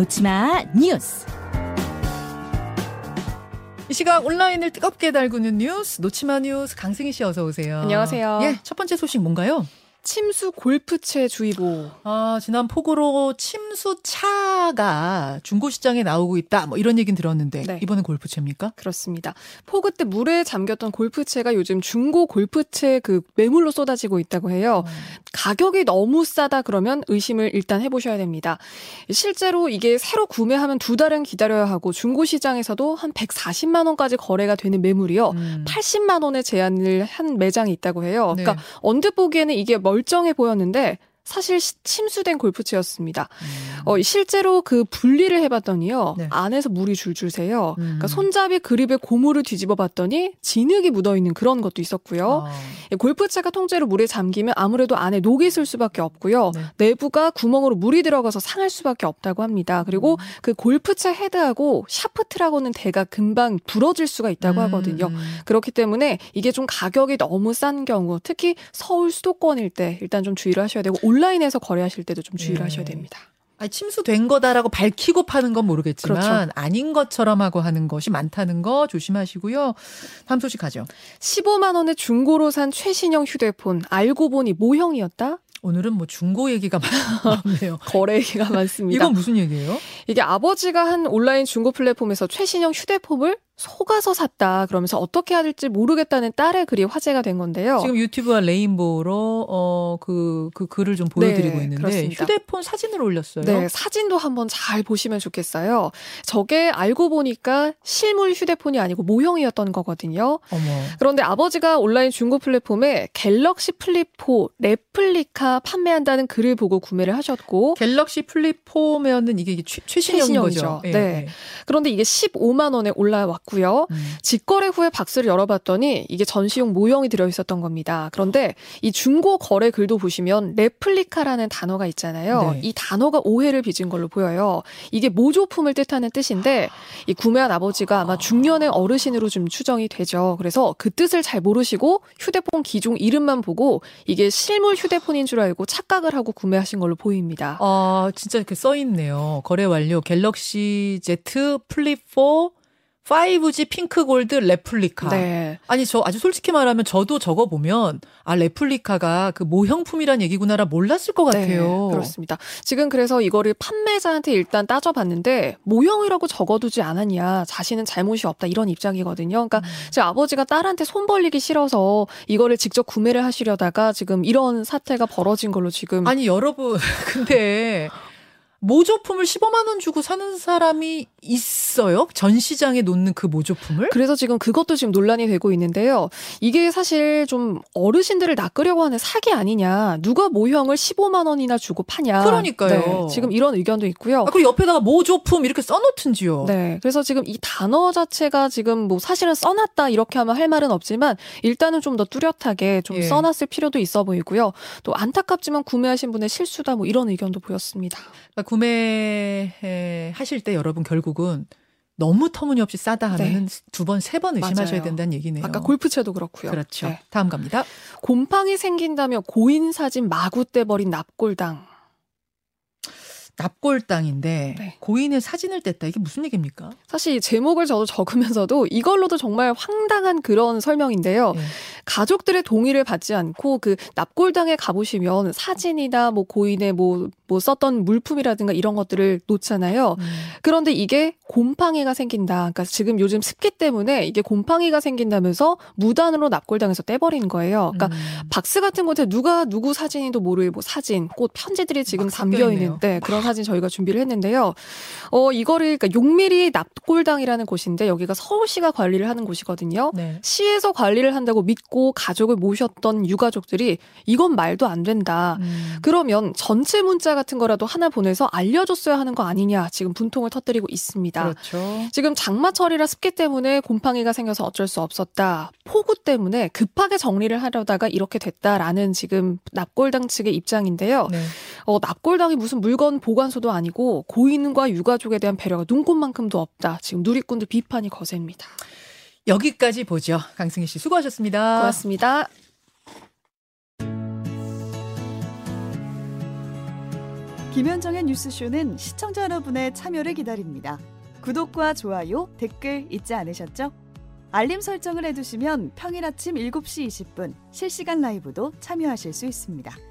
놓치마 뉴스. 이 시각 온라인을 뜨겁게 달구는 뉴스 놓치마 뉴스 강승희 씨 어서 오세요. 안녕하세요. 예, 첫 번째 소식 뭔가요? 침수 골프채 주의보. 아, 지난 폭우로 침수 차가 중고 시장에 나오고 있다. 뭐 이런 얘기는 들었는데 네. 이번엔 골프채입니까? 그렇습니다. 폭우 때 물에 잠겼던 골프채가 요즘 중고 골프채 그 매물로 쏟아지고 있다고 해요. 가격이 너무 싸다 그러면 의심을 일단 해 보셔야 됩니다. 실제로 이게 새로 구매하면 두 달은 기다려야 하고 중고 시장에서도 한 140만 원까지 거래가 되는 매물이요. 음. 80만 원의 제한을 한 매장이 있다고 해요. 네. 그러니까 언뜻 보기에는 이게 멀쩡해 보였는데 사실 시- 침수된 골프채였습니다. 음. 어, 실제로 그 분리를 해봤더니요. 네. 안에서 물이 줄줄 새요. 음. 그러니까 손잡이 그립에 고무를 뒤집어 봤더니 진흙이 묻어 있는 그런 것도 있었고요. 아, 이 골프채가 통째로 물에 잠기면 아무래도 안에 녹이 있을 수밖에 없고요. 네. 내부가 구멍으로 물이 들어가서 상할 수밖에 없다고 합니다. 그리고 음. 그 골프채 헤드하고 샤프트라고는 대가 금방 부러질 수가 있다고 하거든요. 음. 그렇기 때문에 이게 좀 가격이 너무 싼 경우, 특히 서울 수도권일 때 일단 좀 주의를 하셔야 되고 온라인에서 거래하실 때도 좀 주의를 예. 하셔야 됩니다. 아니, 침수된 거다라고 밝히고 파는 건 모르겠지만 그렇죠. 아닌 것처럼 하고 하는 것이 많다는 거 조심하시고요. 다음 소식 가죠. 15만 원에 중고로 산 최신형 휴대폰 알고 보니 모형이었다? 오늘은 뭐 중고 얘기가 많네요. 거래 얘기가 많습니다. 이건 무슨 얘기예요? 이게 아버지가 한 온라인 중고 플랫폼에서 최신형 휴대폰을 속아서 샀다. 그러면서 어떻게 해야 될지 모르겠다는 딸의 글이 화제가 된 건데요. 지금 유튜브와 레인보우로 어그 그 글을 좀 보여드리고 네, 있는데 그렇습니다. 휴대폰 사진을 올렸어요. 네, 사진도 한번 잘 보시면 좋겠어요. 저게 알고 보니까 실물 휴대폰이 아니고 모형이었던 거거든요. 어머. 그런데 아버지가 온라인 중고 플랫폼에 갤럭시 플립 4 레플리카 판매한다는 글을 보고 구매를 하셨고 갤럭시 플립 4면은 이게 최, 최신형이죠. 거죠. 예, 네. 예. 그런데 이게 15만 원에 올라왔고 요. 음. 직거래 후에 박스를 열어봤더니 이게 전시용 모형이 들어있었던 겁니다. 그런데 이 중고 거래 글도 보시면 레플리카라는 단어가 있잖아요. 네. 이 단어가 오해를 빚은 걸로 보여요. 이게 모조품을 뜻하는 뜻인데 이 구매한 아버지가 아마 중년의 어르신으로 좀 추정이 되죠. 그래서 그 뜻을 잘 모르시고 휴대폰 기종 이름만 보고 이게 실물 휴대폰인 줄 알고 착각을 하고 구매하신 걸로 보입니다. 아 진짜 이렇게 써 있네요. 거래 완료. 갤럭시 Z 플립 4 5G 핑크 골드 레플리카. 네. 아니 저 아주 솔직히 말하면 저도 저거 보면 아 레플리카가 그 모형품이란 얘기구나라 몰랐을 것 같아요. 네, 그렇습니다. 지금 그래서 이거를 판매자한테 일단 따져봤는데 모형이라고 적어두지 않았냐, 자신은 잘못이 없다 이런 입장이거든요. 그러니까 음. 제 아버지가 딸한테 손 벌리기 싫어서 이거를 직접 구매를 하시려다가 지금 이런 사태가 벌어진 걸로 지금 아니 여러분 근데 모조품을 15만 원 주고 사는 사람이 있어요? 전시장에 놓는 그 모조품을? 그래서 지금 그것도 지금 논란이 되고 있는데요. 이게 사실 좀 어르신들을 낚으려고 하는 사기 아니냐. 누가 모형을 15만 원이나 주고 파냐. 그러니까요. 네, 지금 이런 의견도 있고요. 아, 그리고 옆에다가 모조품 이렇게 써놓든지요. 네. 그래서 지금 이 단어 자체가 지금 뭐 사실은 써놨다 이렇게 하면 할 말은 없지만 일단은 좀 더 뚜렷하게 좀 예. 써놨을 필요도 있어 보이고요. 또 안타깝지만 구매하신 분의 실수다 뭐 이런 의견도 보였습니다. 구매하실 때 여러분 결국은 너무 터무니없이 싸다 하면은 두 번, 세 번 의심하셔야 네. 맞아요. 된다는 얘기네요. 아까 골프채도 그렇고요. 그렇죠. 네. 다음 갑니다. 곰팡이 생긴다며 고인 사진 마구 떼버린 납골당. 납골당인데 네. 고인의 사진을 뗐다. 이게 무슨 얘기입니까? 사실 이 제목을 저도 적으면서도 이걸로도 정말 황당한 그런 설명인데요. 예. 가족들의 동의를 받지 않고 그 납골당에 가보시면 사진이나 뭐 고인의 뭐, 뭐 썼던 물품이라든가 이런 것들을 놓잖아요. 음. 그런데 이게 곰팡이가 생긴다. 그러니까 지금 요즘 습기 때문에 이게 곰팡이가 생긴다면서 무단으로 납골당해서 떼버린 거예요. 그러니까 음. 박스 같은 곳에 누가 누구 사진인도 모를 뭐 사진, 꽃, 편지들이 지금 막 담겨 섞여 있네요. 있는 네, 그런 사진 저희가 준비를 했는데요. 어 이거를 그러니까 용미리 납골당이라는 곳인데 여기가 서울시가 관리를 하는 곳이거든요. 네. 시에서 관리를 한다고 믿고 가족을 모셨던 유가족들이 이건 말도 안 된다. 음. 그러면 전체 문자 같은 거라도 하나 보내서 알려줬어야 하는 거 아니냐 지금 분통을 터뜨리고 있습니다. 그렇죠. 지금 장마철이라 습기 때문에 곰팡이가 생겨서 어쩔 수 없었다. 폭우 때문에 급하게 정리를 하려다가 이렇게 됐다라는 지금 납골당 측의 입장인데요. 네. 어, 납골당이 무슨 물건 보관소도 아니고 고인과 유가족에 대한 배려가 눈꽃만큼도 없다. 지금 누리꾼들 비판이 거셉니다. 여기까지 보죠. 강승희 씨 수고하셨습니다. 고맙습니다. 김현정의 뉴스쇼는 시청자 여러분의 참여를 기다립니다. 구독과 좋아요, 댓글 잊지 않으셨죠? 알림 설정을 해두시면 평일 아침 7시 20분 실시간 라이브도 참여하실 수 있습니다.